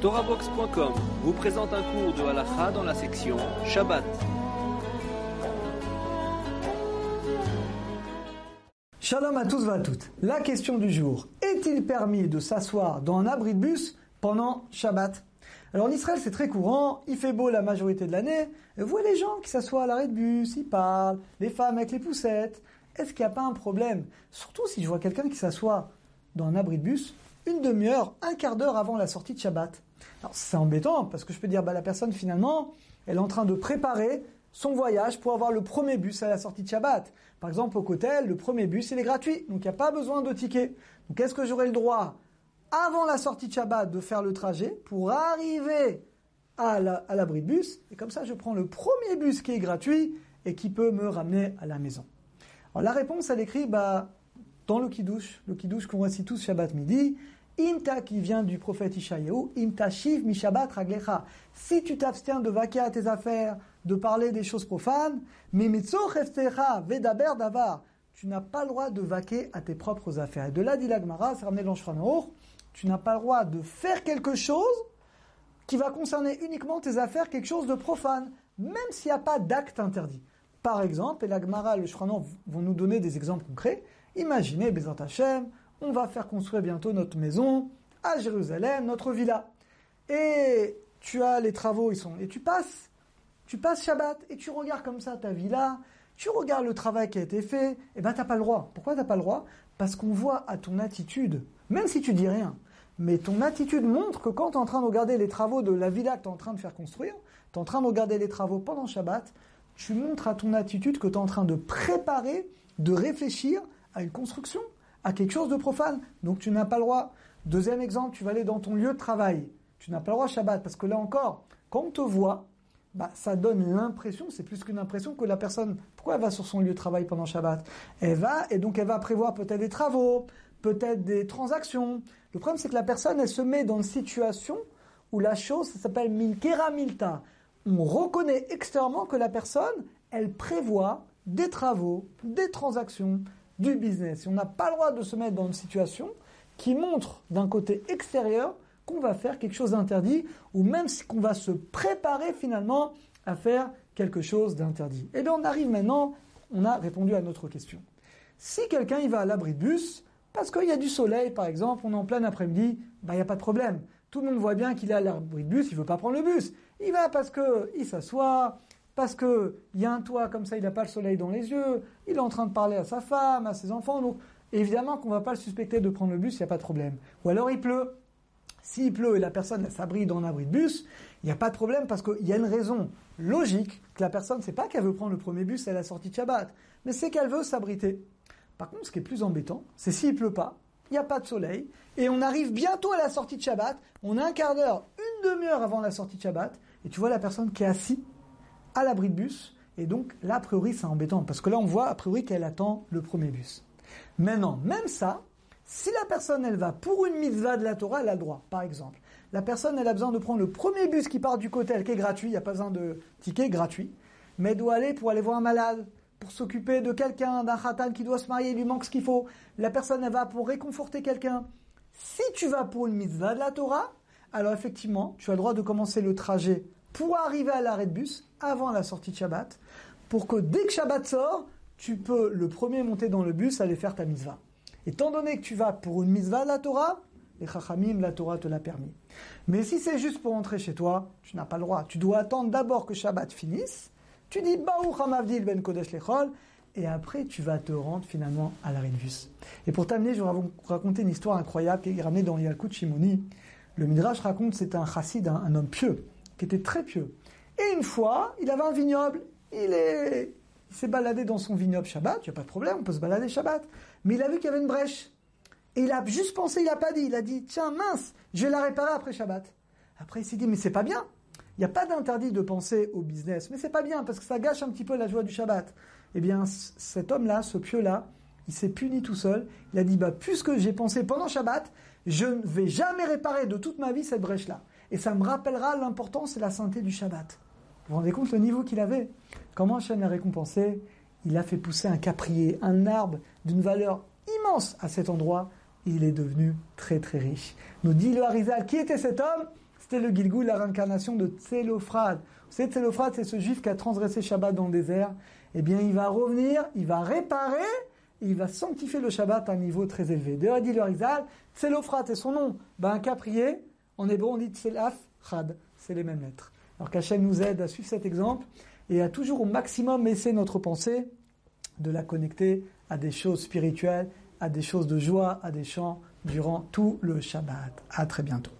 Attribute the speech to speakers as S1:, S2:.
S1: TorahBox.com vous présente un cours de halakha dans la section Shabbat.
S2: Shalom à tous et à toutes. La question du jour. Est-il permis de s'asseoir dans un abri de bus pendant Shabbat? Alors en Israël c'est très courant, il fait beau la majorité de l'année, vous voyez les gens qui s'assoient à l'arrêt de bus, ils parlent, les femmes avec les poussettes. Est-ce qu'il n'y a pas un problème? Surtout si je vois quelqu'un qui s'assoit dans un abri de bus une demi-heure, un quart d'heure avant la sortie de Shabbat. Alors c'est embêtant parce que je peux dire bah la personne finalement, elle est en train de préparer son voyage pour avoir le premier bus à la sortie de Shabbat. Par exemple au Cotel, le premier bus il est gratuit, donc il n'y a pas besoin de ticket. Donc est-ce que j'aurai le droit avant la sortie de Shabbat de faire le trajet pour arriver à l'abri de bus? Et comme ça je prends le premier bus qui est gratuit et qui peut me ramener à la maison. Alors la réponse elle écrit bah dans le Kiddush, le Kiddush qu'on récite tous Shabbat midi, Imta qui vient du prophète Ishayahu, Imta shiv mi Shabbat raglecha. Si tu t'abstiens de vaquer à tes affaires, de parler des choses profanes, vedaber davar. Tu n'as pas le droit de vaquer à tes propres affaires. Et de là, dit l'Agmara, c'est ramené dans tu n'as pas le droit de faire quelque chose qui va concerner uniquement tes affaires, quelque chose de profane, même s'il n'y a pas d'acte interdit. Par exemple, et l'Agmara et le Shranon vont nous donner des exemples concrets. Imaginez, Bezat Hashem, on va faire construire bientôt notre maison à Jérusalem, notre villa. Et tu as les travaux, ils sont, et tu passes, tu passes Shabbat, et tu regardes comme ça ta villa, tu regardes le travail qui a été fait, et eh ben t'as pas le droit. Pourquoi t'as pas le droit? Parce qu'on voit à ton attitude, même si tu dis rien, mais ton attitude montre que quand tu es en train de regarder les travaux de la villa que tu es en train de faire construire, tu es en train de regarder les travaux pendant Shabbat, tu montres à ton attitude que tu es en train de préparer, de réfléchir à une construction à quelque chose de profane. Donc tu n'as pas le droit. Deuxième exemple, tu vas aller dans ton lieu de travail. Tu n'as pas le droit Shabbat parce que là encore, quand on te voit, bah, ça donne l'impression, c'est plus qu'une impression que la personne, pourquoi elle va sur son lieu de travail pendant Shabbat? Elle va, et donc elle va prévoir peut-être des travaux, peut-être des transactions. Le problème, c'est que la personne, elle se met dans une situation où la chose, ça s'appelle minkera milta. On reconnaît extérieurement que la personne, elle prévoit des travaux, des transactions, du business. on n'a pas le droit de se mettre dans une situation qui montre d'un côté extérieur qu'on va faire quelque chose d'interdit, ou même qu'on va se préparer finalement à faire quelque chose d'interdit. Et bien on arrive maintenant, on a répondu à notre question. Si quelqu'un il va à l'abri de bus, parce qu'il y a du soleil par exemple, on est en plein après-midi, bah il n'y a pas de problème. Tout le monde voit bien qu'il est à l'abri de bus, il veut pas prendre le bus. Il va parce que il s'assoit, parce que il y a un toit comme ça, il n'a pas le soleil dans les yeux, il est en train de parler à sa femme, à ses enfants, donc évidemment qu'on va pas le suspecter de prendre le bus, il n'y a pas de problème. Ou alors il pleut. S'il pleut et la personne s'abrite dans un abri de bus, il n'y a pas de problème parce qu'il y a une raison logique que la personne, c'est pas qu'elle veut prendre le premier bus à la sortie de Shabbat, mais c'est qu'elle veut s'abriter. Par contre, ce qui est plus embêtant, c'est s'il pleut pas, il n'y a pas de soleil, et on arrive bientôt à la sortie de Shabbat, on a un quart d'heure, une demi-heure avant la sortie de Shabbat, et tu vois la personne qui est assise à l'abri de bus. Et donc là, a priori, c'est embêtant parce que là, on voit a priori qu'elle attend le premier bus. Maintenant, même ça, si la personne, elle va pour une mitzvah de la Torah, elle a le droit. Par exemple, la personne, elle a besoin de prendre le premier bus qui part du côté, qui est gratuit, il n'y a pas besoin de ticket gratuit, mais elle doit aller pour aller voir un malade, pour s'occuper de quelqu'un, d'un khatan qui doit se marier, il lui manque ce qu'il faut. La personne, elle va pour réconforter quelqu'un. Si tu vas pour une mitzvah de la Torah, alors effectivement, tu as le droit de commencer le trajet pour arriver à l'arrêt de bus avant la sortie de Shabbat, pour que dès que Shabbat sort, tu peux le premier monter dans le bus, aller faire ta mitzvah. Étant donné que tu vas pour une mitzvah la Torah, les chachamim, la Torah te l'a permis. Mais si c'est juste pour rentrer chez toi, tu n'as pas le droit. Tu dois attendre d'abord que Shabbat finisse. Tu dis Baruch Hamavdil ben Kodesh Lechol, et après tu vas te rendre finalement à l'arrêt de bus. Et pour t'amener, je vais vous raconter une histoire incroyable qui est ramenée dans Yalkut Shimoni. Le Midrash raconte c'est un chassid, un homme pieux qui était très pieux. Et une fois, il avait un vignoble, il est, il s'est baladé dans son vignoble Shabbat, il n'y a pas de problème, on peut se balader Shabbat. Mais il a vu qu'il y avait une brèche. Et il a juste pensé, il n'a pas dit, il a dit, tiens, mince, je vais la réparer après Shabbat. Après, il s'est dit, mais c'est pas bien. Il n'y a pas d'interdit de penser au business, mais c'est pas bien parce que ça gâche un petit peu la joie du Shabbat. Eh bien, cet homme-là, ce pieux-là, il s'est puni tout seul. Il a dit, bah, puisque j'ai pensé pendant Shabbat, je ne vais jamais réparer de toute ma vie cette brèche-là. Et ça me rappellera l'importance et la sainteté du Shabbat. Vous vous rendez compte le niveau qu'il avait Comment Hachem l'a récompensé Il a fait pousser un caprier, un arbre d'une valeur immense à cet endroit. Et il est devenu très très riche. Nous dit le Harizal, qui était cet homme c'était le Gilgul, la réincarnation de Tselophrad. Vous savez, Tselophrad, c'est ce juif qui a transgressé Shabbat dans le désert. Eh bien, il va revenir, il va réparer, il va sanctifier le Shabbat à un niveau très élevé. D'ailleurs, dit le Rizal, Tselophrad, c'est son nom. Ben, un caprier, en hébreu, on dit Tselaf Chad. C'est les mêmes lettres. Alors qu'Hachem nous aide à suivre cet exemple et à toujours au maximum essayer notre pensée de la connecter à des choses spirituelles, à des choses de joie, à des chants durant tout le Shabbat. À très bientôt.